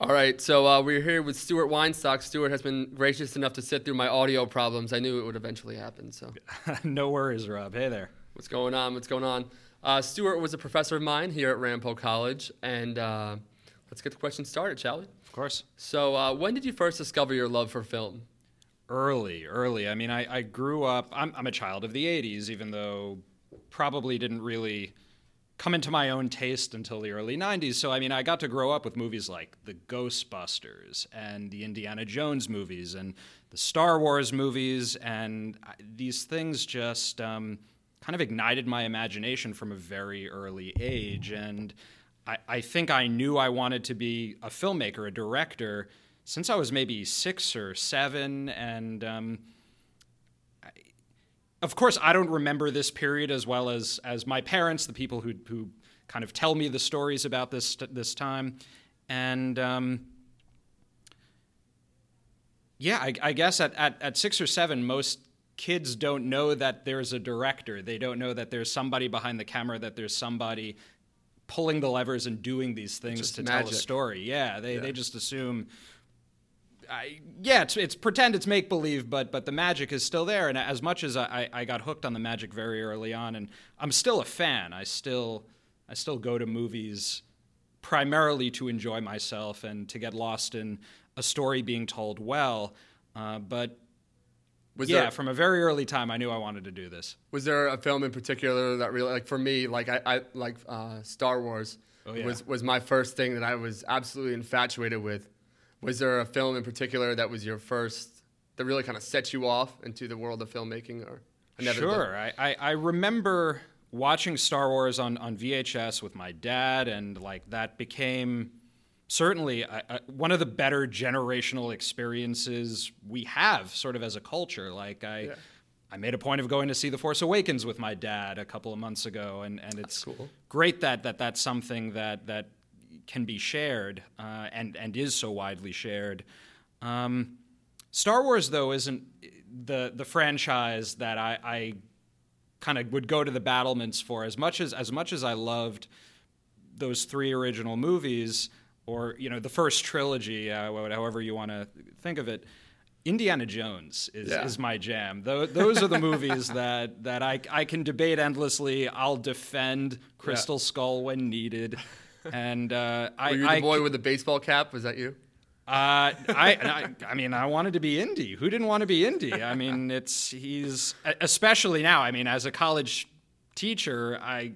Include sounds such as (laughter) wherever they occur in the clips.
All right, so uh, we're here with Stuart Weinstock. Stuart has been gracious enough to sit through my audio problems. I knew it would eventually happen. So, (laughs) no worries, Rob. Hey there. what's going on? What's going on? Uh, Stuart was a professor of mine here at Ramapo College, and uh, let's get the question started, shall we? Of course. So, uh, when did you first discover your love for film? Early, early. I mean, I, I grew up, I'm, I'm a child of the 80s, even though probably didn't really come into my own taste until the early 90s. So, I mean, I got to grow up with movies like the Ghostbusters and the Indiana Jones movies and the Star Wars movies. And these things just um, kind of ignited my imagination from a very early age. And I, I think I knew I wanted to be a filmmaker, a director, since I was maybe six or seven. And, um, of course, I don't remember this period as well as as my parents, the people who who kind of tell me the stories about this this time, and um, yeah, I, I guess at, at at six or seven, most kids don't know that there's a director. They don't know that there's somebody behind the camera. That there's somebody pulling the levers and doing these things to tell a story. Yeah, they Yeah. they just assume I, yeah, it's, it's pretend, it's make believe, but but the magic is still there. And as much as I, I got hooked on the magic very early on, and I'm still a fan. I still I still go to movies primarily to enjoy myself and to get lost in a story being told well. Uh, but Was yeah, there from a very early time, I knew I wanted to do this. was there a film in particular that really like for me like I, I like uh, Star Wars Oh, yeah. was was my first thing that I was absolutely infatuated with. Was there a film in particular that was your first that really kind of set you off into the world of filmmaking or another? Sure. I, I, I remember watching Star Wars on, on VHS with my dad, and like that became certainly I, I, one of the better generational experiences we have, sort of as a culture. Like I. Yeah. I made a point of going to see The Force Awakens with my dad a couple of months ago, and, and it's cool. great that, that that's something that, that can be shared uh, and, and is so widely shared. Um, Star Wars, though, isn't the the franchise that I, I kind of would go to the battlements for as much as as much as I loved those three original movies, or you know the first trilogy, uh, however you want to think of it. Indiana Jones is, Yeah. is my jam. Tho- those are the movies (laughs) that, that I, I can debate endlessly. I'll defend Crystal Skull when needed. And uh, I, Were you the I, boy with the baseball cap? Was that you? uh, I, I, I mean, I wanted to be Indy. Who didn't want to be Indy? I mean, it's he's especially now. I mean, as a college teacher, I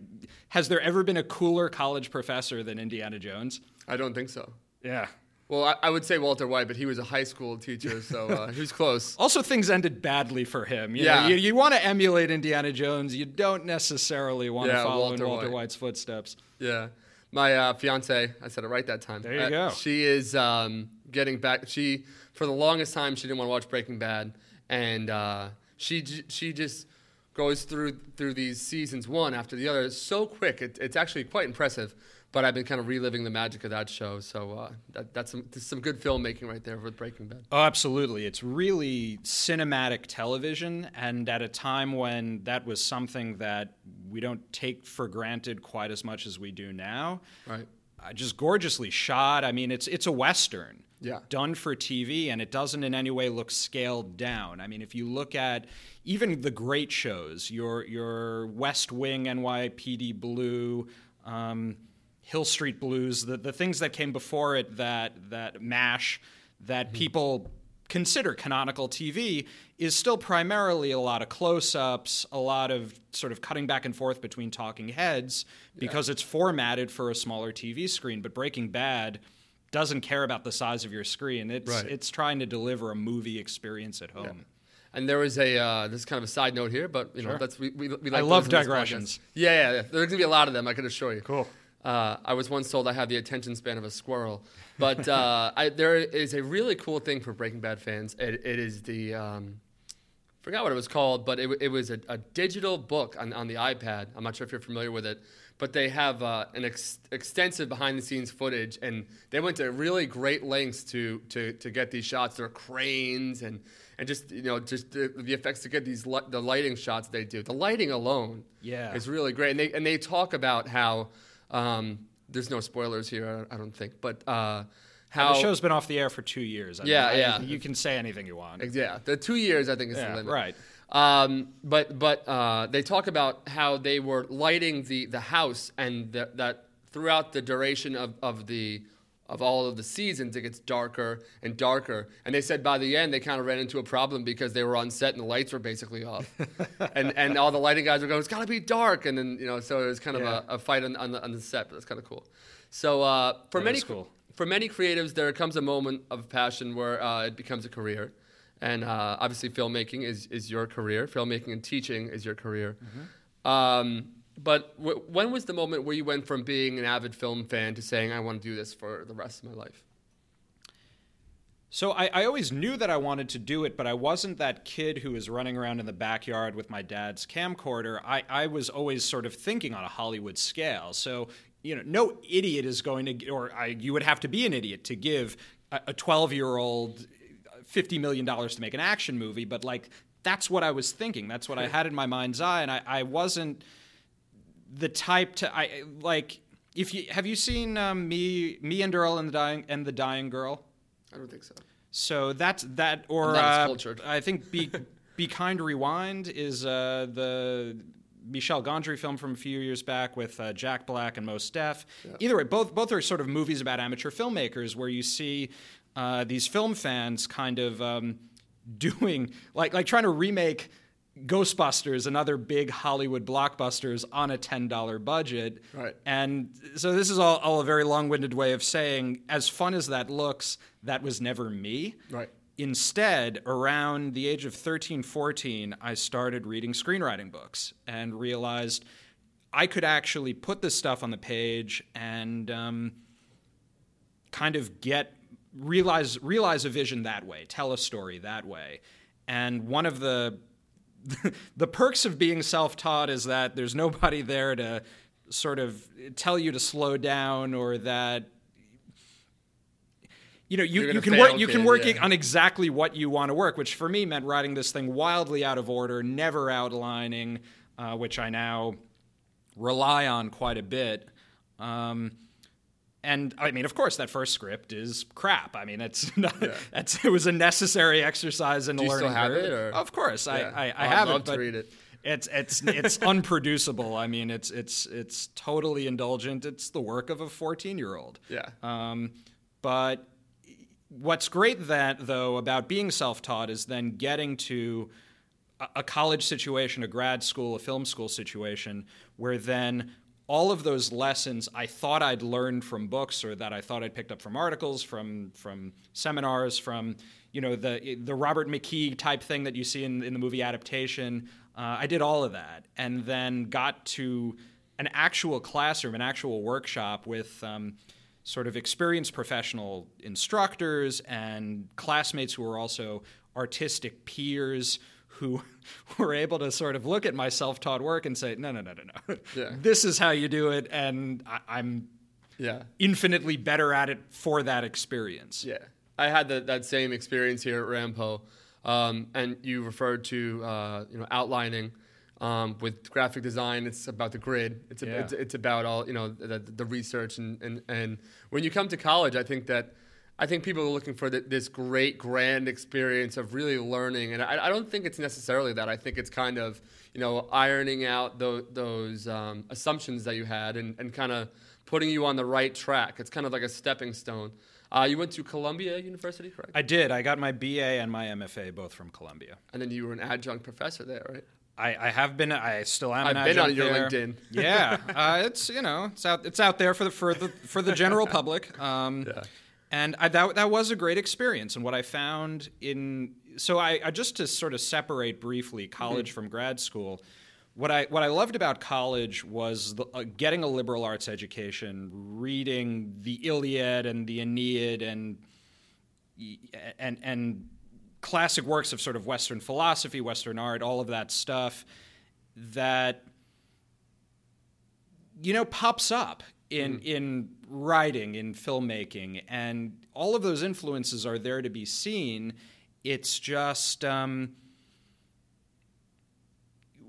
has there ever been a cooler college professor than Indiana Jones? I don't think so. Yeah. Well, I, I would say Walter White, but he was a high school teacher, so uh, (laughs) he was close. Also, things ended badly for him. You Yeah. know, you, you want to emulate Indiana Jones. You don't necessarily want to Yeah, follow Walter in Walter White. White's footsteps. Yeah. My uh, fiance, I said it right that time. There you Uh, go. She is um, getting back. She, for the longest time, she didn't want to watch Breaking Bad, and uh, she she just goes through through these seasons one after the other so quick. It, it's actually quite impressive. But I've been kind of reliving the magic of that show, so uh, that, that's some some good filmmaking right there with Breaking Bad. Oh, absolutely. It's really cinematic television, and at a time when that was something that we don't take for granted quite as much as we do now. Right. Uh, just gorgeously shot. I mean, it's it's a western. Yeah. Done for TV, and it doesn't in any way look scaled down. I mean, if you look at even the great shows, your your West Wing, NYPD Blue, um, Hill Street Blues, the, the things that came before it that that mash that people consider canonical TV is still primarily a lot of close-ups, a lot of sort of cutting back and forth between talking heads because it's formatted for a smaller TV screen. But Breaking Bad doesn't care about the size of your screen. It's Right. it's trying to deliver a movie experience at home. And there was a uh, this is kind of a side note here, but you know that's we we, we I love those in this digressions. Yeah, yeah, yeah. There's gonna be a lot of them. I can assure you. Cool. Uh, I was once told I have the attention span of a squirrel, but uh, (laughs) I, there is a really cool thing for Breaking Bad fans. It, it is the um, forgot what it was called, but it, it was a, a digital book on, on the iPad. I'm not sure if you're familiar with it, but they have uh, an ex- extensive behind the scenes footage, and they went to really great lengths to to, to get these shots. There are cranes and and just you know just the, the effects to get these li- the lighting shots they do. The lighting alone, Yeah. is really great. And they and they talk about how um, there's no spoilers here, I don't, I don't think, but uh, how the show's been off the air for two years. I Yeah, mean, I- yeah. You can say anything you want. yeah the two years I think is Yeah, the limit. right. Um, but but uh, they talk about how they were lighting the the house and the, that throughout the duration of, of the of all of the seasons it gets darker and darker and they said by the end they kind of ran into a problem because they were on set and the lights were basically off (laughs) and and all the lighting guys were going it's got to be dark and then you know so it was kind of Yeah. a, a fight on, on, the, on the set but that's kind of cool so uh, for That many cool. for many creatives, there comes a moment of passion where uh, it becomes a career. And uh, obviously, filmmaking is, is your career. Filmmaking and teaching is your career. Um, but w- when was the moment where you went from being an avid film fan to saying, I want to do this for the rest of my life? So I, I always knew that I wanted to do it, but I wasn't that kid who was running around in the backyard with my dad's camcorder. I, I was always sort of thinking on a Hollywood scale. So, you know, no idiot is going to, or I, you would have to be an idiot to give a 12 year old $50 million to make an action movie. But like, that's what I was thinking. That's what I had in my mind's eye. And I, I wasn't the type to, I like, if you have you seen um, me, me and Earl and the dying and the dying girl? I don't think so. So that's that, or I'm not as uh. I think "Be (laughs) Be Kind, Rewind" is uh, the Michel Gondry film from a few years back with uh, Jack Black and Mos Def. Either way, both both are sort of movies about amateur filmmakers where you see uh, these film fans kind of um, (laughs) doing like like trying to remake Ghostbusters and other big Hollywood blockbusters on a ten dollar budget. Right. And so this is all, all a very long winded way of saying, as fun as that looks, that was never me. Right. Instead, around the age of 13, 14, I started reading screenwriting books and realized I could actually put this stuff on the page and um, kind of get realize realize a vision that way, tell a story that way. And one of the (laughs) the perks of being self-taught is that there's nobody there to sort of tell you to slow down or that you know you, you can work you can work yeah. on exactly what you want to work which for me meant writing this thing wildly out of order never outlining uh, which i now rely on quite a bit um, and I mean, of course, that first script is crap. I mean, it's (laughs) not, that's, it was a necessary exercise in the Do you learning still have curve. it, or- Of course, Yeah. I, I, I I'd have love it, to but read it. it's it's (laughs) it's unproducible. I mean, it's it's it's totally indulgent. It's the work of a fourteen-year-old. Yeah. Um, but what's great that though about being self-taught is then getting to a, a college situation, a grad school, a film school situation, where then all of those lessons I thought I'd learned from books or that I thought I'd picked up from articles, from from seminars, from you know the the Robert McKee type thing that you see in, in the movie adaptation. Uh, I did all of that, and then got to an actual classroom, an actual workshop with. Um, sort of experienced professional instructors and classmates who were also artistic peers who (laughs) were able to sort of look at my self-taught work and say, no, no, no, no, no. Yeah. This is how you do it, and I- I'm Yeah. infinitely better at it for that experience. Yeah, I had that that same experience here at Ramapo, um, and you referred to uh, you know outlining. Um, with graphic design, it's about the grid. It's, a, Yeah. it's it's about all you know the, the research and, and and when you come to college, I think that I think people are looking for th this great grand experience of really learning, and I, I don't think it's necessarily that. I think it's kind of you know ironing out tho- those um, assumptions that you had and, and kind of putting you on the right track. It's kind of like a stepping stone. Uh, you went to Columbia University, correct? I did. I got my BA and my MFA both from Columbia. and then you were an adjunct professor there, right? I, I have been. I still am. I've an been on your there. LinkedIn. yeah, uh, it's you know it's out it's out there for the for the for the general public. (laughs) Um, Yeah. And I, that that was a great experience. And what I found in so I, I just to sort of separate briefly college Mm-hmm. from grad school. What I what I loved about college was the, uh, getting a liberal arts education, reading the Iliad and the Aeneid and and and classic works of sort of Western philosophy, Western art, all of that stuff that you know pops up in in writing, in filmmaking, and all of those influences are there to be seen. It's just. Um,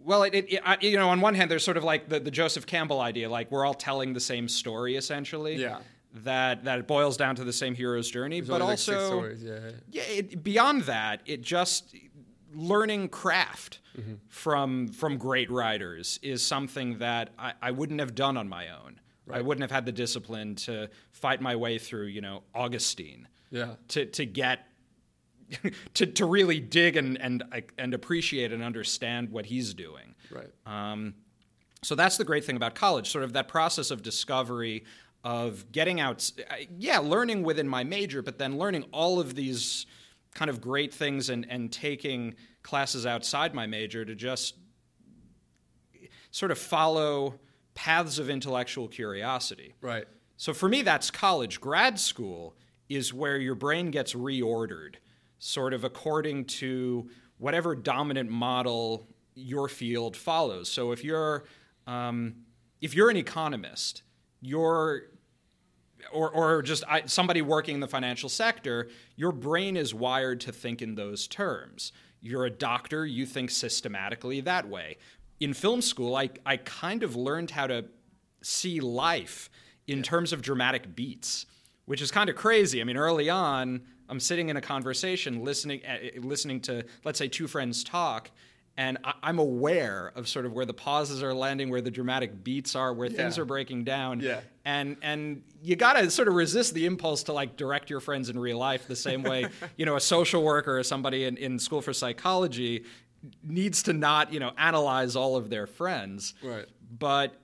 well, it, it, I- you know, on one hand, there's sort of like the, the Joseph Campbell idea, like we're all telling the same story essentially. Yeah. that that it boils down to the same hero's journey, There's but like also yeah, yeah. yeah, it, beyond that, it just learning craft Mm-hmm. from from great writers is something that I, I wouldn't have done on my own. I wouldn't have had the discipline to fight my way through, you know, Augustine. Yeah. To to get (laughs) to to really dig and and and appreciate and understand what he's doing. Right. Um, so that's the great thing about college, sort of that process of discovery, of getting out, yeah, learning within my major, but then learning all of these kind of great things and, and taking classes outside my major to just sort of follow paths of intellectual curiosity. Right. So for me, that's college. Grad school is where your brain gets reordered, sort of according to whatever dominant model your field follows. So if you're um, if you're an economist, you're or, or just I, somebody working in the financial sector, your brain is wired to think in those terms. You're a doctor, you think systematically that way. In film school, I, I kind of learned how to see life in terms of dramatic beats, which is kind of crazy. I mean, early on, I'm sitting in a conversation, listening, uh, listening to, let's say, two friends talk, and I, I'm aware of sort of where the pauses are landing, where the dramatic beats are, where things are breaking down. Yeah. And and you gotta sort of resist the impulse to like direct your friends in real life the same way, (laughs) you know, a social worker or somebody in, in school for psychology needs to not, you know, analyze all of their friends. Right. But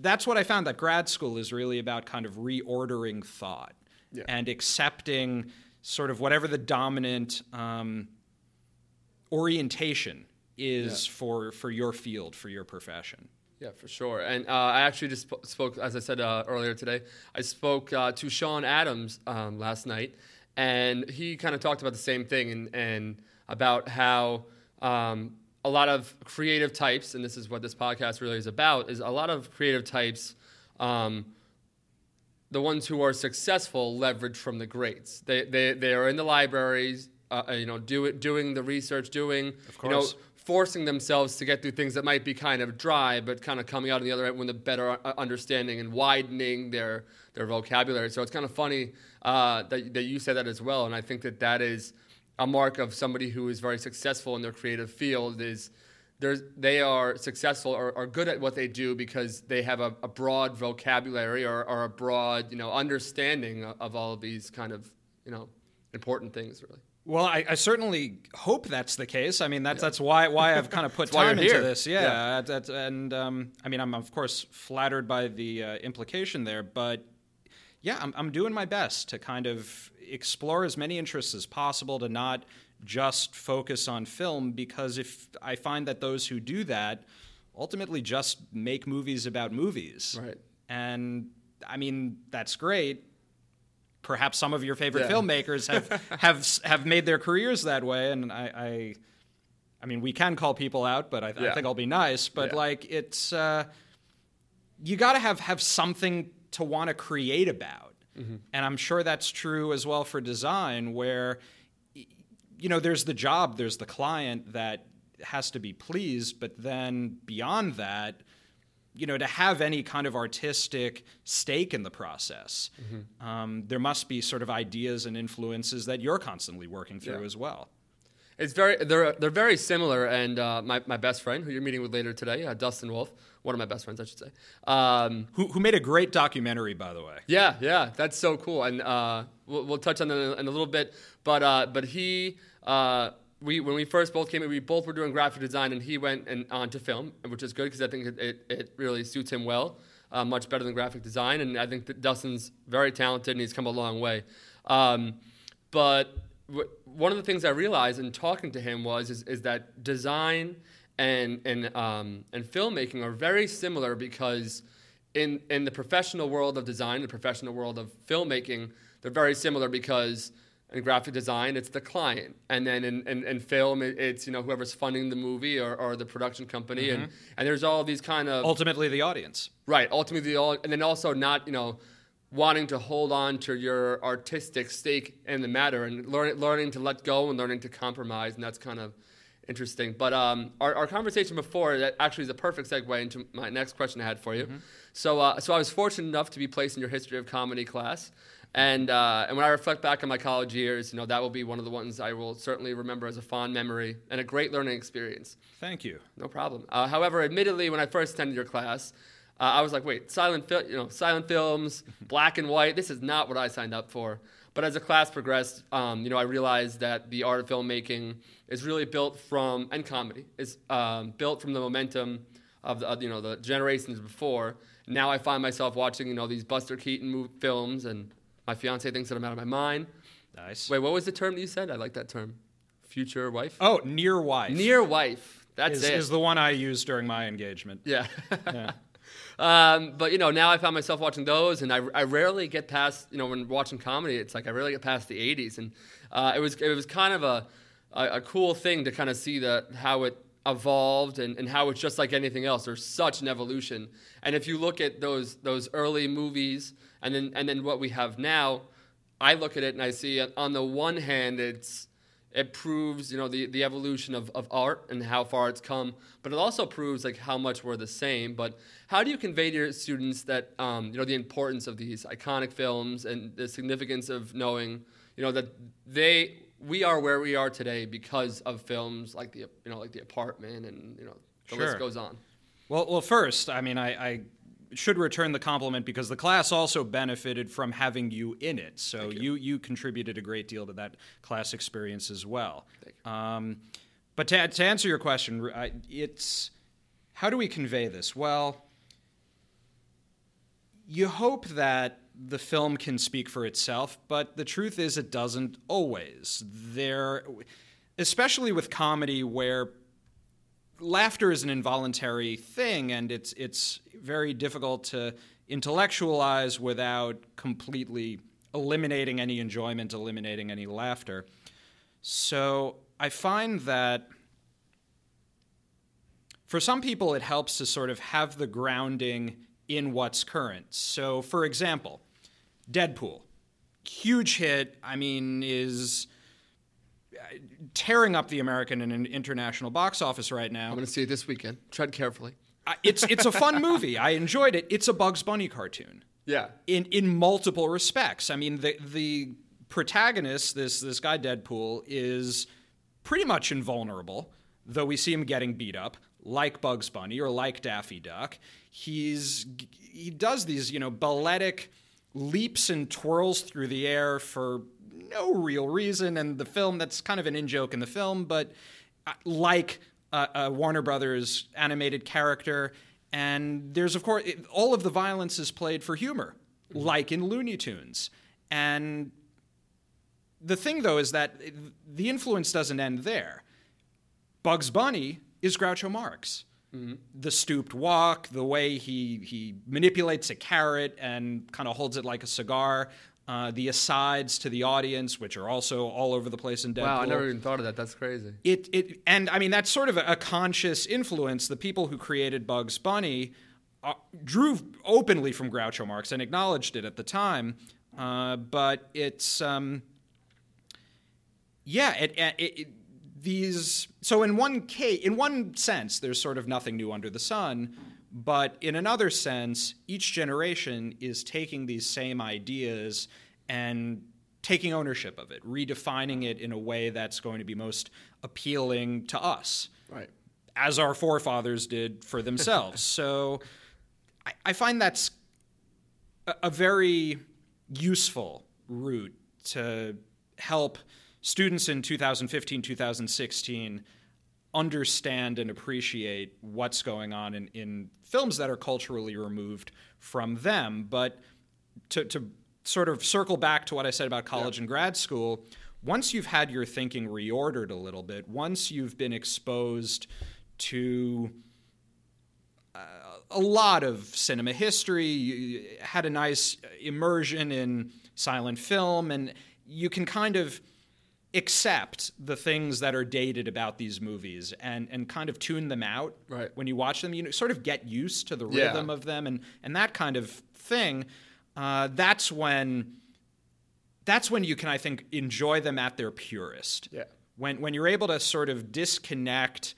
that's what I found that grad school is really about kind of reordering thought Yeah. and accepting sort of whatever the dominant um, orientation is for for your field, for your profession. Yeah, for sure. And uh, I actually just sp- spoke, as I said uh, earlier today, I spoke uh, to Sean Adams um, last night, and he kind of talked about the same thing and, and about how um, a lot of creative types, and this is what this podcast really is about, is a lot of creative types. Um, the ones who are successful leverage from the greats. They they, they are in the libraries, uh, you know, do it, doing the research, doing you know, forcing themselves to get through things that might be kind of dry, but kind of coming out on the other end with a better uh, understanding and widening their their vocabulary. So it's kind of funny uh, that that you said that as well, and I think that that is a mark of somebody who is very successful in their creative field is they are successful or are good at what they do because they have a, a broad vocabulary or, or a broad you know understanding of, of all of these kind of you know important things really Well, I, I certainly hope that's the case. I mean, that's that's why why I've kind of (laughs) put time into here. this. Yeah, Yeah. That's, and um, I mean, I'm of course flattered by the uh, implication there, but yeah, I'm I'm doing my best to kind of explore as many interests as possible to not just focus on film because if I find that those who do that ultimately just make movies about movies, Right. And I mean, that's great perhaps some of your favorite Yeah. filmmakers have (laughs) have have made their careers that way, and I. I I mean, we can call people out, but I, I think I'll be nice. But Yeah. like, it's uh, you got to have have something to want to create about, Mm-hmm. and I'm sure that's true as well for design, where you know, there's the job, there's the client that has to be pleased, but then beyond that, you know, to have any kind of artistic stake in the process, Mm-hmm. um, there must be sort of ideas and influences that you're constantly working through Yeah. as well. It's very they're they're very similar, and uh, my my best friend who you're meeting with later today, uh, Dustin Wolf, one of my best friends, I should say. Um, Who, who made a great documentary, by the way. yeah, yeah, that's so cool, and uh, we'll, we'll touch on that in a, little bit. But uh, but he uh, we when we first both came in, we both were doing graphic design, and he went and on to film, which is good because I think it, it, it really suits him well, uh, much better than graphic design, and I think that Dustin's very talented and he's come a long way. Um, but w- one of the things I realized in talking to him was is, is that design and and um, and filmmaking are very similar because in in the professional world of design, the professional world of filmmaking, they're very similar because in graphic design it's the client, and then in, in, in film it's you know whoever's funding the movie or, or the production company, and and there's all these kind of Ultimately, the audience. Right. Ultimately, all, and then also not, you know, wanting to hold on to your artistic stake in the matter and learn, learning to let go and learning to compromise, and that's kind of interesting. But um, our, our conversation before that actually is a perfect segue into my next question I had for you. Mm-hmm. So, uh, so I was fortunate enough to be placed in your history of comedy class, and uh, and when I reflect back on my college years, you know that will be one of the ones I will certainly remember as a fond memory and a great learning experience. Thank you. No problem. Uh, however, admittedly, when I first attended your class, uh, I was like, wait, silent, fil- you know, silent films, (laughs) black and white. This is not what I signed up for. But as the class progressed, um, you know, I realized that the art of filmmaking is really built from, and comedy is um, built from the momentum of the, of, you know, the generations before. Now I find myself watching, you know, these Buster Keaton mov- films, and my fiance thinks that I'm out of my mind. Nice. Wait, what was the term that you said? I like that term. Future wife. Oh, near wife. Near wife. That's is, it. is the one I used during my engagement. Yeah. Yeah. (laughs) um, but you know, now I found myself watching those, and I, I rarely get past you know when watching comedy, it's like I rarely get past the '80s, and uh, it was it was kind of a a, a cool thing to kind of see that how it evolved and, and how it's just like anything else. There's such an evolution, and if you look at those those early movies, and then and then what we have now, I look at it and I see on the one hand it's it proves you know the, the evolution of, of art and how far it's come but it also proves like how much we're the same but how do you convey to your students that um, you know the importance of these iconic films and the significance of knowing you know that they we are where we are today because of films like the you know like the apartment and you know the Sure. list goes on Well, well, first, I mean, I, I should return the compliment because the class also benefited from having you in it. So you. you contributed a great deal to that class experience as well. Um, but to, to answer your question, I, it's how do we convey this? Well, you hope that the film can speak for itself, but the truth is it doesn't always. There, especially with comedy, where laughter is an involuntary thing, and it's it's very difficult to intellectualize without completely eliminating any enjoyment, eliminating any laughter. So I find that for some people, it helps to sort of have the grounding in what's current. So, for example, Deadpool, huge hit. I mean, is uh, tearing up the American and international box office right now. i'm going to see it this weekend tread carefully it's it's a fun movie. I enjoyed it. It's a Bugs Bunny cartoon yeah in in multiple respects. I mean, the the protagonist, this this guy Deadpool, is pretty much invulnerable, though we see him getting beat up, like Bugs Bunny or like Daffy Duck. He's he does these you know balletic leaps and twirls through the air for no real reason, and the film that's kind of an in joke in the film, but uh, like a, a Warner Brothers animated character. And there's, of course, it, all of the violence is played for humor, mm-hmm. like in Looney Tunes. And the thing, though, is that the influence doesn't end there. Bugs Bunny is Groucho Marx. Mm-hmm. The stooped walk, the way he, he manipulates a carrot and kind of holds it like a cigar, uh, the asides to the audience, which are also all over the place in Deadpool wow i never even thought of that that's crazy it it and I mean that's sort of a, a conscious influence. The people who created Bugs Bunny uh, drew openly from Groucho Marx and acknowledged it at the time, uh, but it's um, yeah, it, it, it these so in one case, in one sense, there's sort of nothing new under the sun. But in another sense, each generation is taking these same ideas and taking ownership of it, redefining it in a way that's going to be most appealing to us, right as our forefathers did for themselves. (laughs) so I, I find that's a, a very useful route to help students in 2015, 2016 understand and appreciate what's going on in, in films that are culturally removed from them. But to, to sort of circle back to what I said about college and grad school, once you've had your thinking reordered a little bit, once you've been exposed to uh, a lot of cinema history, you had a nice immersion in silent film, and you can kind of accept the things that are dated about these movies and, and kind of tune them out Right. when you watch them. You know, sort of get used to the Yeah. rhythm of them and, and that kind of thing. Uh, that's when that's when you can, I think, enjoy them at their purest Yeah. when when you're able to sort of disconnect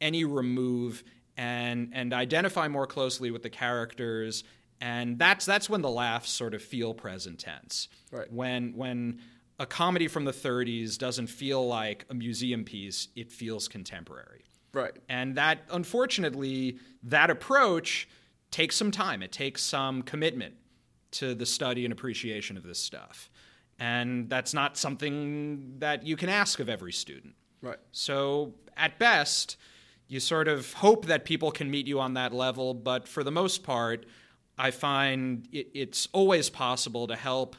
any remove and and identify more closely with the characters and that's that's when the laughs sort of feel present tense Right. when when a comedy from the 30s doesn't feel like a museum piece it feels contemporary Right. and that, unfortunately, that approach takes some time. It takes some commitment to the study and appreciation of this stuff. And that's not something that you can ask of every student. Right. So, at best, you sort of hope that people can meet you on that level, but for the most part, I find it, it's always possible to help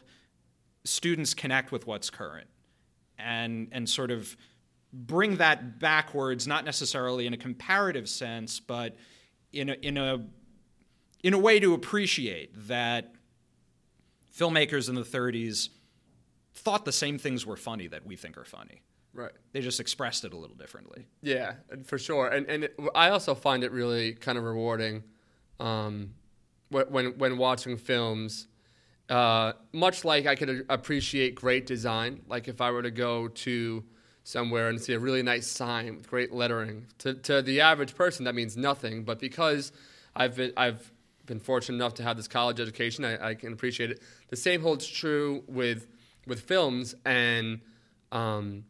students connect with what's current and and sort of bring that backwards, not necessarily in a comparative sense, but in a, in a in a way to appreciate that filmmakers in the 30s thought the same things were funny that we think are funny. Right. They just expressed it a little differently. Yeah, for sure. And and it, I also find it really kind of rewarding um, when when watching films. Uh, much like I could appreciate great design, like if I were to go to somewhere and see a really nice sign with great lettering, to, to the average person that means nothing. But because I've been I've been fortunate enough to have this college education, I, I can appreciate it. The same holds true with with films, and um,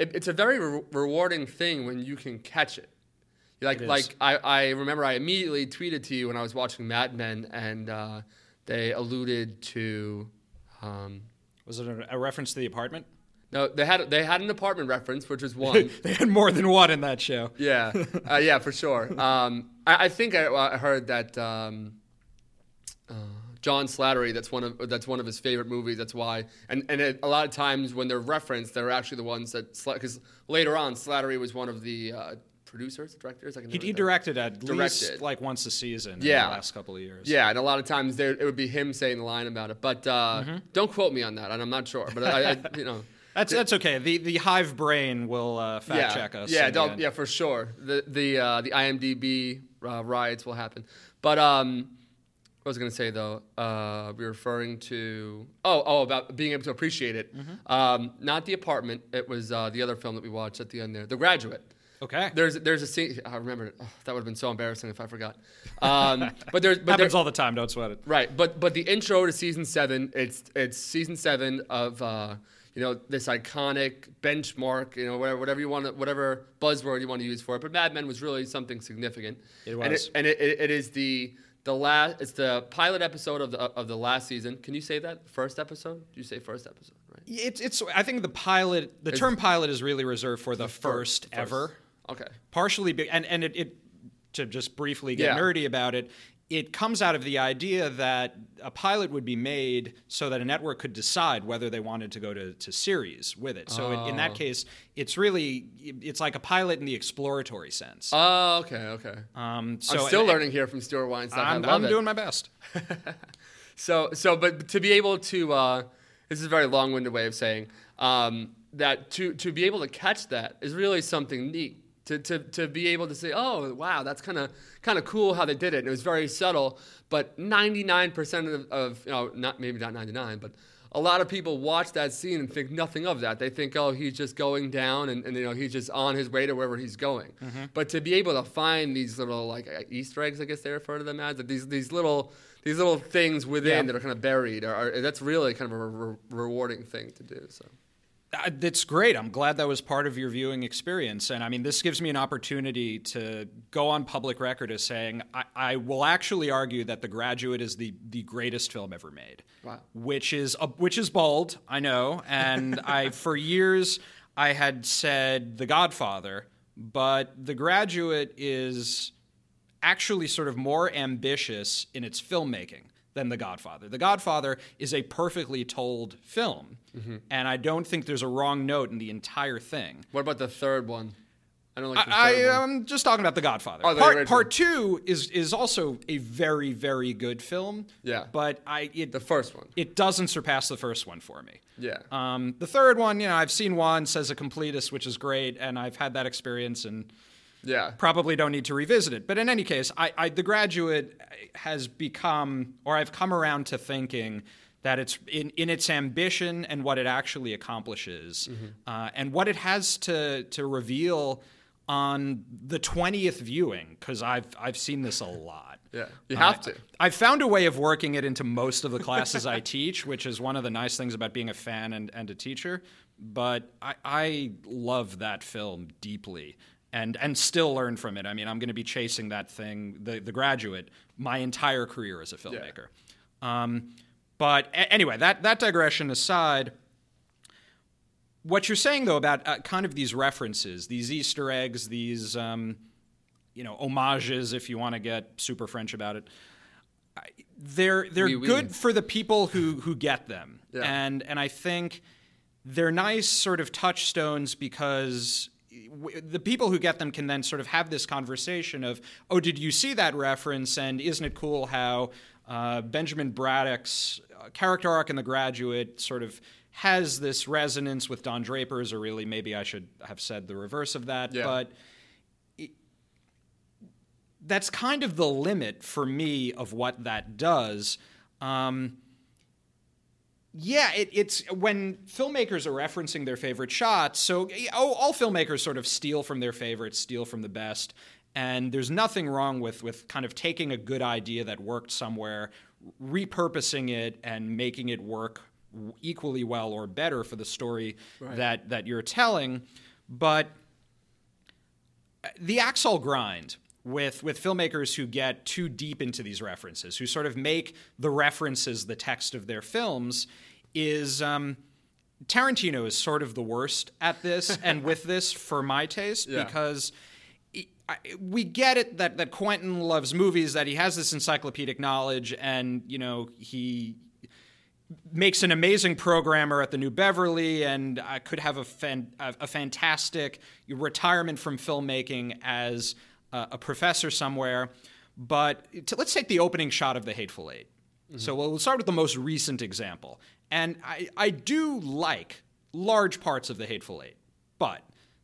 it, it's a very re- rewarding thing when you can catch it. Like, It like I, I remember I immediately tweeted to you when I was watching Mad Men, and uh, they alluded to. Um, Was it a, reference to the apartment? no, they had they had an apartment reference, which was one. (laughs) they had more than one in that show. yeah, uh, yeah, for sure. Um, I, I think I, I heard that um, uh, John Slattery. That's one of that's one of his favorite movies. That's why. And and it, a lot of times when they're referenced, they're actually the ones that because later on Slattery was one of the uh, producers, directors. I can He, he directed at least like once a season in Yeah. the last couple of years. Yeah, and a lot of times there it would be him saying the line about it. But uh, Mm-hmm. don't quote me on that, and I'm not sure. But I, I you know. (laughs) That's that's okay. The the hive brain will uh, fact yeah, check us. Yeah, in don't- yeah, for sure. The the uh, the IMDb uh, riots will happen. But um, what was I going to say though? Uh, we were referring to oh oh about being able to appreciate it. Mm-hmm. Um, not the apartment. It was uh, the other film that we watched at the end there, The Graduate. Okay. There's there's a scene. I remember. Oh, that would have been so embarrassing if I forgot. Um, (laughs) but there's but there, Happens all the time. Don't sweat it. Right, but but the intro to season seven, it's it's season seven of uh, you know this iconic benchmark, you know whatever whatever you want to, whatever buzzword you want to use for it. But Mad Men was really something significant. It and was. it, and it, it, it is the the last. It's the pilot episode of the of the last season. Can you say that first episode? Do you say first episode? Right. It's it's. I think the pilot, the It's- term pilot, is really reserved for the, fir- first, first. ever. Okay. Partially, be, and and it, it to just briefly get Yeah. nerdy about it. It comes out of the idea that a pilot would be made so that a network could decide whether they wanted to go to, to series with it. So in, in that Oh. case, it's really it's like a pilot in the exploratory sense. Oh, okay, okay. um, so I'm still and- learning here from Stuart Weinstein. I'm, I love I'm it. doing my best. (laughs) So, so, but to be able to, uh, this is a very long-winded way of saying um, that to to be able to catch that is really something neat. To, to, to be able to say, oh wow, that's kind of kind of cool how they did it. And it was very subtle, but 99% of, of you know, not maybe not 99, but a lot of people watch that scene and think nothing of that. They think, oh, he's just going down, and, and you know he's just on his way to wherever he's going. But to be able to find these little like uh, Easter eggs, I guess they refer to them as these these little these little things within Yeah. that are kind of buried, are, are that's really kind of a re- rewarding thing to do. So That's great. I'm glad that was part of your viewing experience. And I mean, this gives me an opportunity to go on public record as saying I, I will actually argue that The Graduate is the, the greatest film ever made. Wow. Which is a, which is bold, I know. And (laughs) I for years I had said The Godfather, but The Graduate is actually sort of more ambitious in its filmmaking than The Godfather. The Godfather is a perfectly told film, Mm-hmm. and I don't think there's a wrong note in the entire thing. what about the third one? I don't like the I, third I one. am just talking about The Godfather. Oh, part, original. part two is is also a very very good film. Yeah. but I it The first one. it doesn't surpass the first one for me. Yeah. Um, the third one, you know, I've seen once as a completist, which is great, and I've had that experience and yeah. probably don't need to revisit it. But in any case, I, I, The Graduate has become, or I've come around to thinking that it's in, in its ambition and what it actually accomplishes, uh, and what it has to to reveal on the twentieth viewing. Because I've I've seen this a lot. Yeah, you have to. I've found a way of working it into most of the classes I (laughs) teach, which is one of the nice things about being a fan and, and a teacher. But I, I love that film deeply and, and still learn from it. I mean, I'm going to be chasing that thing, the, the graduate, my entire career as a filmmaker. Um, but a- anyway, that, that digression aside, what you're saying though about uh, kind of these references, these Easter eggs, these um, you know homages, if you want to get super French about it, they're they're Oui, oui. good for the people who who get them, Yeah. and and I think they're nice sort of touchstones because w- the people who get them can then sort of have this conversation of, oh, did you see that reference? And isn't it cool how uh, Benjamin Braddock's uh, character arc in The Graduate sort of has this resonance with Don Draper's, or really maybe I should have said the reverse of that, Yeah. but it- that's kind of the limit for me of what that does. Um, yeah, it, it's when filmmakers are referencing their favorite shots. So, oh, all filmmakers sort of steal from their favorites, steal from the best, and there's nothing wrong with with kind of taking a good idea that worked somewhere, repurposing it, and making it work equally well or better for the story that that you're telling. But uh, the Axel grind with with filmmakers who get too deep into these references, who sort of make the references the text of their films, is um, Tarantino is sort of the worst at this, (laughs) and with this for my taste Yeah. because. I- We get it that, that Quentin loves movies, that he has this encyclopedic knowledge, and you know he makes an amazing programmer at the New Beverly, and I could have a, fan, a, a fantastic retirement from filmmaking as a, a professor somewhere. But to, let's take the opening shot of The Hateful 8 So we'll, we'll start with the most recent example, and I, I do like large parts of The Hateful Eight, but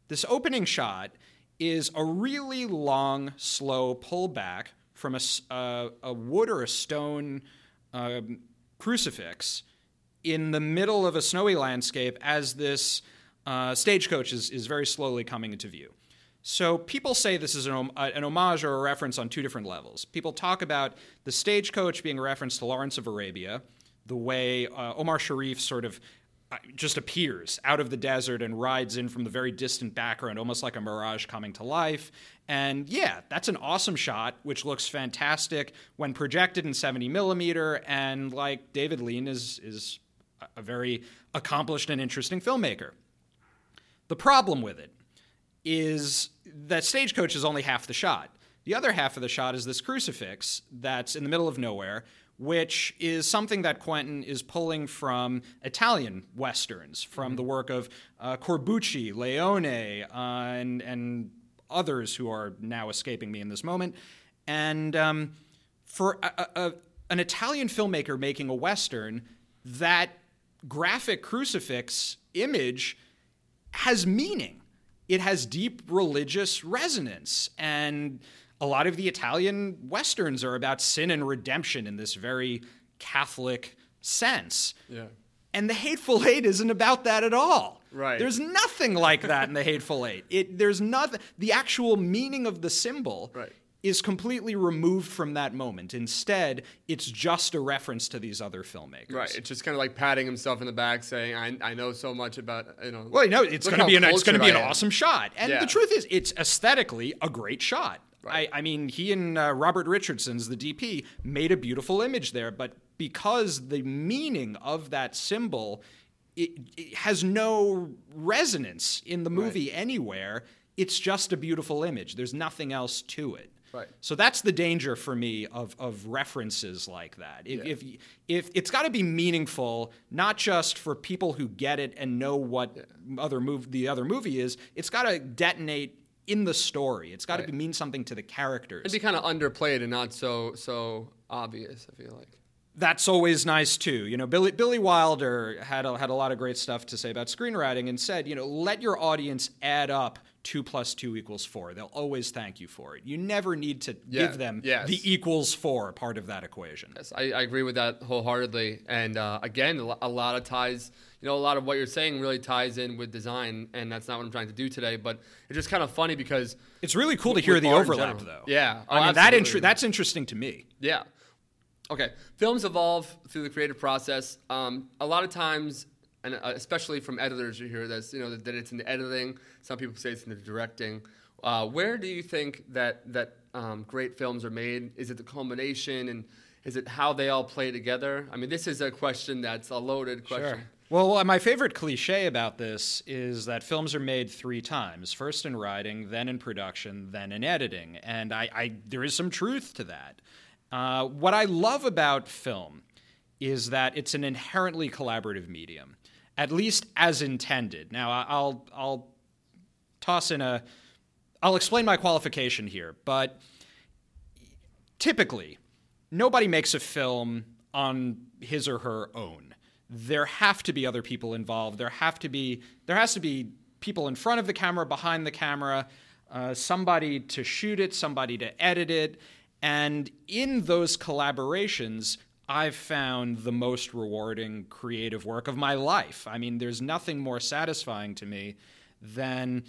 this opening shot is a really long, slow pullback from a, uh, a wood or a stone um, crucifix in the middle of a snowy landscape as this uh, stagecoach is, is very slowly coming into view. So people say this is an, uh, an homage or a reference on two different levels. People talk about the stagecoach being a reference to Lawrence of Arabia, the way uh, Omar Sharif sort of uh, just appears out of the desert and rides in from the very distant background, almost like a mirage coming to life. And yeah, that's an awesome shot, which looks fantastic when projected in 70 millimeter. And like David Lean is is a- a very accomplished and interesting filmmaker. The problem with it is that stagecoach is only half the shot. The other half of the shot is this crucifix that's in the middle of nowhere, which is something that Quentin is pulling from Italian westerns, from the work of uh, Corbucci, Leone, uh, and, and others who are now escaping me in this moment. And um, for a, a- an Italian filmmaker making a western, that graphic crucifix image has meaning. It has deep religious resonance. And a lot of the Italian westerns are about sin and redemption in this very Catholic sense. Yeah. And the Hateful Eight isn't about that at all. Right. There's nothing like that in the Hateful Eight. It there's nothing the actual meaning of the symbol Right. Is completely removed from that moment. Instead, it's just a reference to these other filmmakers. Right. It's just kind of like patting himself in the back, saying, "I, I know so much about you know." Well, you know, it's going to be an it's going to be an I am." awesome shot, and Yeah. the truth is, it's aesthetically a great shot. Right. I, I mean, he and uh, Robert Richardson's the DP made a beautiful image there, but because the meaning of that symbol it, it has no resonance in the movie anywhere, it's just a beautiful image. There's nothing else to it. Right. So that's the danger for me of, of references like that. If, if, if it's got to be meaningful, not just for people who get it and know what other move the other movie is. It's got to detonate in the story. It's got to Right. mean something to the characters. It'd be kind of underplayed and not so so obvious. I feel like. that's always nice too. You know, Billy Billy Wilder had a, had a lot of great stuff to say about screenwriting and said, you know, let your audience add up two plus two equals four. They'll always thank you for it. You never need to Yeah, give them yes. the equals four part of that equation. Yes, I, I agree with that wholeheartedly. And uh, again, a lot of ties, you know, a lot of what you're saying really ties in with design, and that's not what I'm trying to do today. But it's just kind of funny because, It's really cool to hear the overlap, though. Yeah. I Oh, mean that absolutely. that's interesting to me. yeah. Okay, films evolve through the creative process. Um, a lot of times, and uh, especially from editors, you hear this, you know, that, that it's in the editing. Some people say it's in the directing. Uh, where do you think that that um, great films are made? Is it the culmination, and is it how they all play together? I mean, this is a question that's a loaded question. Well, well, my favorite cliche about this is that films are made three times: first in writing, then in production, then in editing. And I, I there is some truth to that. Uh, what I love about film is that it's an inherently collaborative medium, at least as intended. Now, I'll I'll toss in a I'll explain my qualification here, but typically, nobody makes a film on his or her own. There have to be other people involved. There have to be there has to be people in front of the camera, behind the camera, uh, somebody to shoot it, somebody to edit it, and in those collaborations. I've found the most rewarding creative work of my life. I mean, there's nothing more satisfying to me than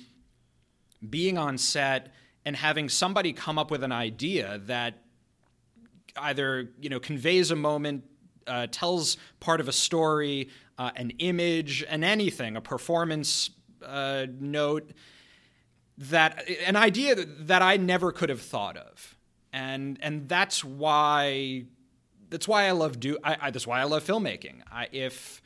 being on set and having somebody come up with an idea that either you know conveys a moment, uh, tells part of a story, uh, an image, and anything, a performance uh, note that an idea that I never could have thought of, and and that's why that's why I love do I, I that's why I love filmmaking. I, if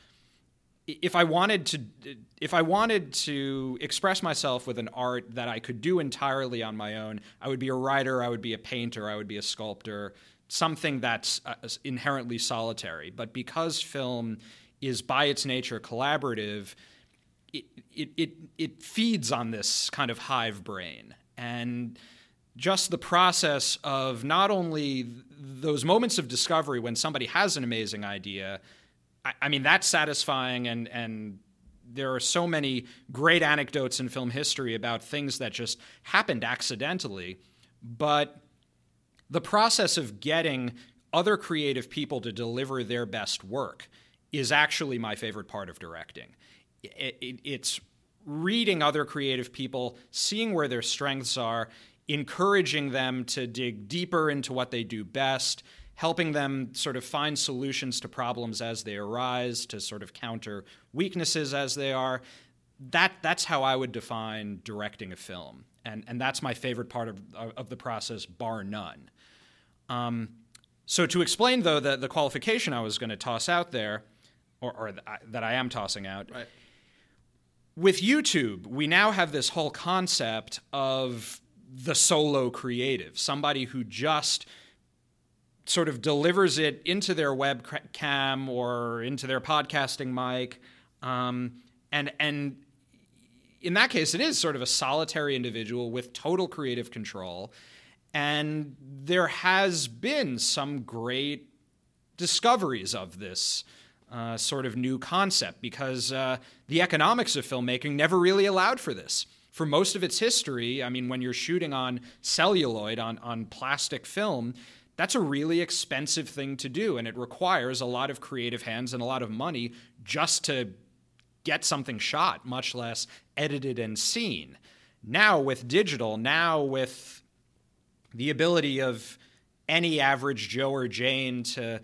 if I wanted to if I wanted to express myself with an art that I could do entirely on my own, I would be a writer, I would be a painter, I would be a sculptor, something that's uh, inherently solitary. But because film is by its nature collaborative, it, it, it, it feeds on this kind of hive brain. And just the process of not only those moments of discovery when somebody has an amazing idea, I, I mean, that's satisfying and, and there are so many great anecdotes in film history about things that just happened accidentally. But the process of getting other creative people to deliver their best work is actually my favorite part of directing. It, it, it's reading other creative people, seeing where their strengths are, encouraging them to dig deeper into what they do best, helping them sort of find solutions to problems as they arise, to sort of counter weaknesses as they are. That, that's how I would define directing a film. And, and that's my favorite part of, of the process, bar none. Um, so to explain, though, the, the qualification I was going to toss out there, or, or th- I- that I am tossing out, Right. with YouTube, we now have this whole concept of the solo creative, somebody who just sort of delivers it into their webcam or into their podcasting mic, um, and and in that case, it is sort of a solitary individual with total creative control. And there has been some great discoveries of this uh, sort of new concept because uh, the economics of filmmaking never really allowed for this. For most of its history, I mean, when you're shooting on celluloid, on, on plastic film, that's a really expensive thing to do, and it requires a lot of creative hands and a lot of money just to get something shot, much less edited and seen. Now, with digital, now with the ability of any average Joe or Jane to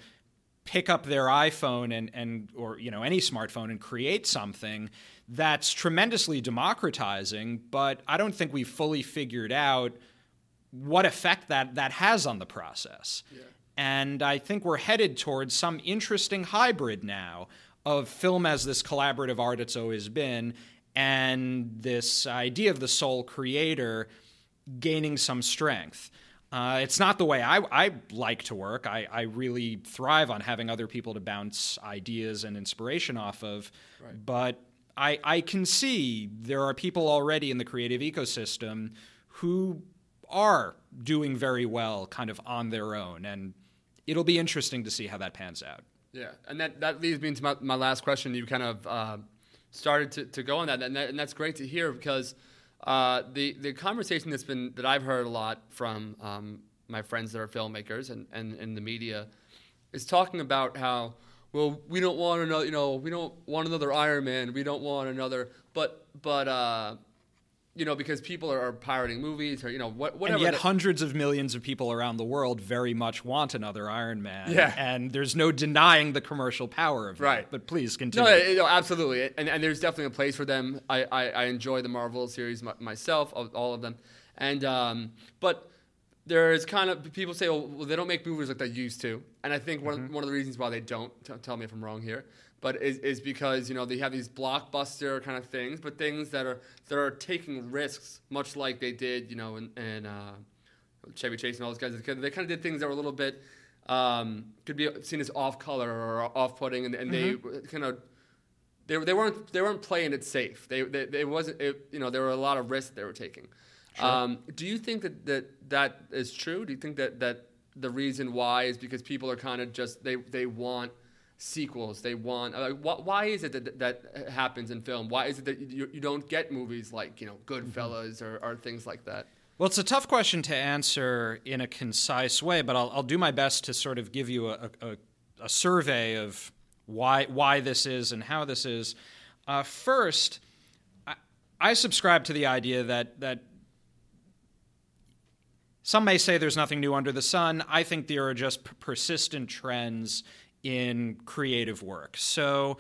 pick up their iPhone and, and or you know any smartphone and create something that's tremendously democratizing, but I don't think we've fully figured out what effect that that has on the process. And I think we're headed towards some interesting hybrid now of film as this collaborative art it's always been and this idea of the sole creator gaining some strength. Uh, it's not the way I, I like to work. I, I really thrive on having other people to bounce ideas and inspiration off of. But I, I can see there are people already in the creative ecosystem who are doing very well kind of on their own. And it'll be interesting to see how that pans out. Yeah, and that, that leads me into my, my last question. You kind of uh, started to, to go on that and, that, and that's great to hear because uh, the the conversation that's been that I've heard a lot from um, my friends that are filmmakers and, and in the media is talking about how well we don't want another you know we don't want another Iron Man we don't want another but but uh, you know because people are, are pirating movies or you know what whatever and yet hundreds of millions of people around the world very much want another Iron Man. Yeah. And there's no denying the commercial power of Right. that. But please continue. No, no, absolutely, and, and there's definitely a place for them. I, I, I enjoy the Marvel series myself, all all of them, and um, but there's kind of people say, oh, well, they don't make movies like they used to, and I think one, one of the reasons why they don't, t- tell me if I'm wrong here, but is, is because you know they have these blockbuster kind of things, but things that are that are taking risks, much like they did, you know, in, in uh, Chevy Chase and all those guys. They kind of did things that were a little bit um, could be seen as off color or off putting, and, and they kind of they, they weren't they weren't playing it safe. They they, they wasn't it, you know there were a lot of risks they were taking. Um, do you think that, that that is true? Do you think that that the reason why is because people are kind of just they they want sequels. They want uh, wh- why is it that that happens in film? Why is it that you, you don't get movies like you know Goodfellas or, or things like that? Well, it's a tough question to answer in a concise way, but I'll, I'll do my best to sort of give you a, a, a survey of why why this is and how this is. Uh, first, I, I subscribe to the idea that that some may say there's nothing new under the sun. I think there are just p- persistent trends in creative work. So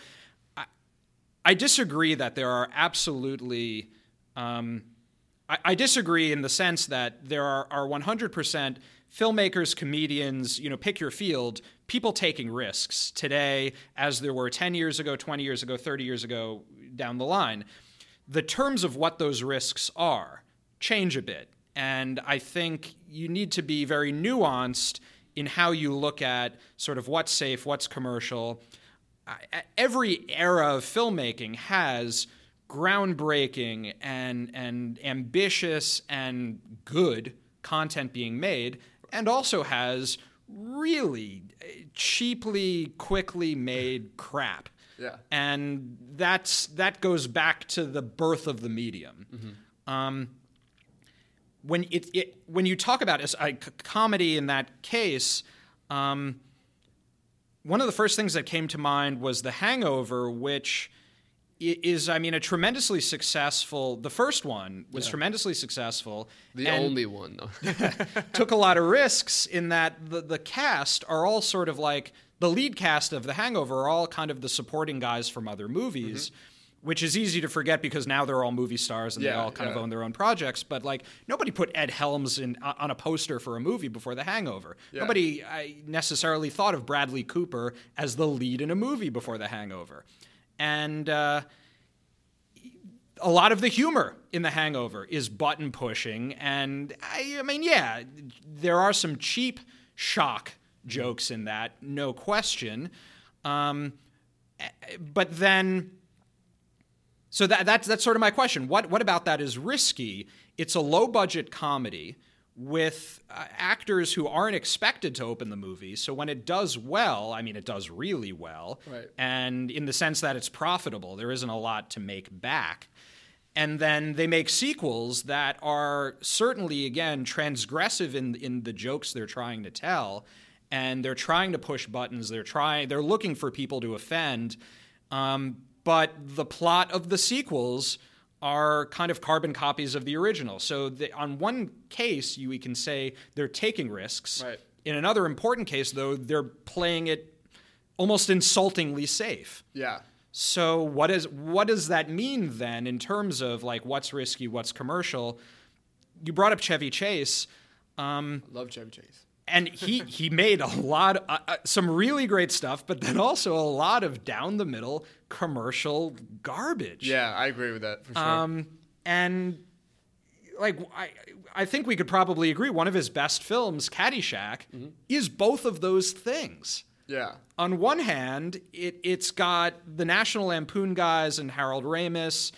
I, I disagree that there are absolutely. Um, I, I disagree in the sense that there are, are 100% filmmakers, comedians, you know, pick your field, people taking risks today as there were 10 years ago, 20 years ago, 30 years ago down the line. The terms of what those risks are change a bit. And I think you need to be very nuanced in how you look at sort of what's safe, what's commercial. Every era of filmmaking has groundbreaking and and ambitious and good content being made, and also has really cheaply, quickly made (laughs) crap. Yeah. And that's that goes back to the birth of the medium. Um, when it, it when you talk about a, a c- comedy in that case, um, one of the first things that came to mind was The Hangover, which is, I mean, a tremendously successful. The first one was tremendously successful. The only one though. (laughs) took a lot of risks in that the, the cast are all sort of like the lead cast of The Hangover are all kind of the supporting guys from other movies. Which is easy to forget because now they're all movie stars and they all kind of own their own projects. But like nobody put Ed Helms in on a poster for a movie before The Hangover. Yeah. Nobody I necessarily thought of Bradley Cooper as the lead in a movie before The Hangover, and uh, a lot of the humor in The Hangover is button pushing, and I, I mean, yeah, there are some cheap shock jokes in that, no question. Um, eh, but then, so that, that's that's sort of my question. What what about that is risky? It's a low budget comedy with uh, actors who aren't expected to open the movie. So when it does well, I mean, it does really well, Right. and in the sense that it's profitable, there isn't a lot to make back. And then they make sequels that are certainly, again, transgressive in in the jokes they're trying to tell, and they're trying to push buttons. They're trying. They're looking for people to offend. Um, but the plot of the sequels are kind of carbon copies of the original. So the, on one case, you we can say they're taking risks. Right. In another important case, though, they're playing it almost insultingly safe. yeah. So what is what does that mean then in terms of like what's risky, what's commercial? You brought up Chevy Chase, um, Love Chevy Chase. And he he made a lot, of, uh, uh, some really great stuff, but then also a lot of down the middle commercial garbage. Yeah, I agree with that for sure. Um, and like I, I think we could probably agree one of his best films, Caddyshack, is both of those things yeah. on one hand, it, it's got the National Lampoon guys and Harold Ramis,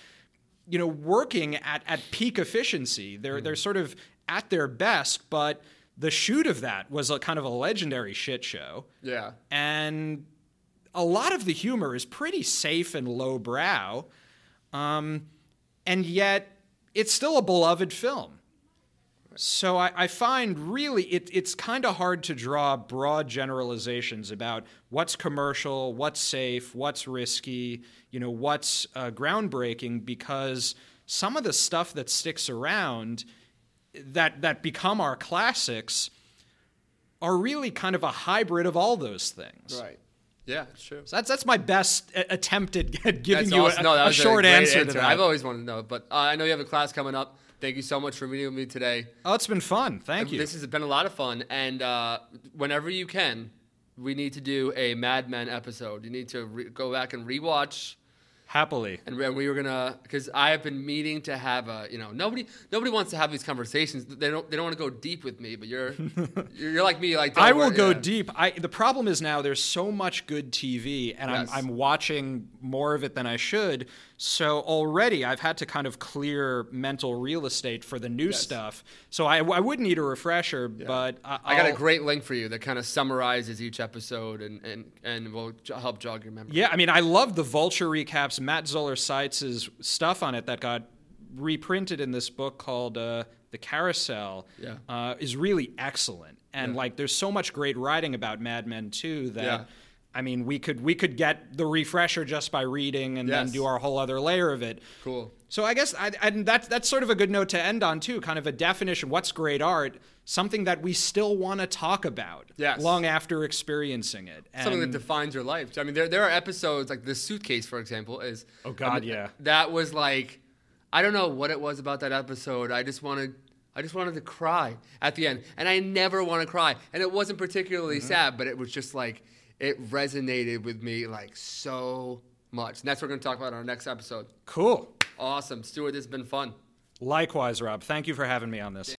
you know, working at, at peak efficiency. They're they're sort of at their best, but the shoot of that was a kind of a legendary shit show. Yeah. And a lot of the humor is pretty safe and lowbrow. Um, and yet, it's still a beloved film. So I, I find really it, it's kind of hard to draw broad generalizations about what's commercial, what's safe, what's risky, you know, what's uh, groundbreaking because some of the stuff that sticks around that that become our classics are really kind of a hybrid of all those things. Right. Yeah, it's true. So that's that's my best a- attempt at giving That's you awesome. a, no, a short great answer, to that. I've always wanted to know, but uh, I know you have a class coming up. Thank you so much for meeting with me today. oh, it's been fun. Thank you. This has been a lot of fun, and uh, whenever you can, we need to do a Mad Men episode. You need to re- go back and rewatch. Happily. And we we were gonna, because I have been meaning to have a, you know, nobody, nobody wants to have these conversations. They don't, they don't want to go deep with me. But you're, (laughs) you're, you're like me, like I will go yeah. deep. I the problem is now there's so much good TV, and Yes. I'm I'm watching more of it than I should. So already I've had to kind of clear mental real estate for the new Yes. stuff. So I, I would need a refresher, but I, I got a great link for you that kind of summarizes each episode and and and will help jog your memory. Yeah, I mean, I love the Vulture recaps. Matt Zoller Seitz's stuff on it that got reprinted in this book called uh, The Carousel Yeah. uh, is really excellent. And Yeah. like, there's so much great writing about Mad Men too that. I mean, we could we could get the refresher just by reading and then do our whole other layer of it. Cool. So I guess I, and that's that's sort of a good note to end on too. Kind of a definition. What's great art? Something that we still want to talk about Yes. long after experiencing it. Something that defines your life. I mean, there there are episodes like the suitcase, for example, is Oh, God, I mean, yeah. That was like, I don't know what it was about that episode. I just wanted. I just wanted to cry at the end, and I never want to cry. And it wasn't particularly Mm-hmm. sad, but it was just like it resonated with me like so much. And that's what we're going to talk about in our next episode. cool. Awesome, Stuart. This has been fun. Likewise, Rob. Thank you for having me on this.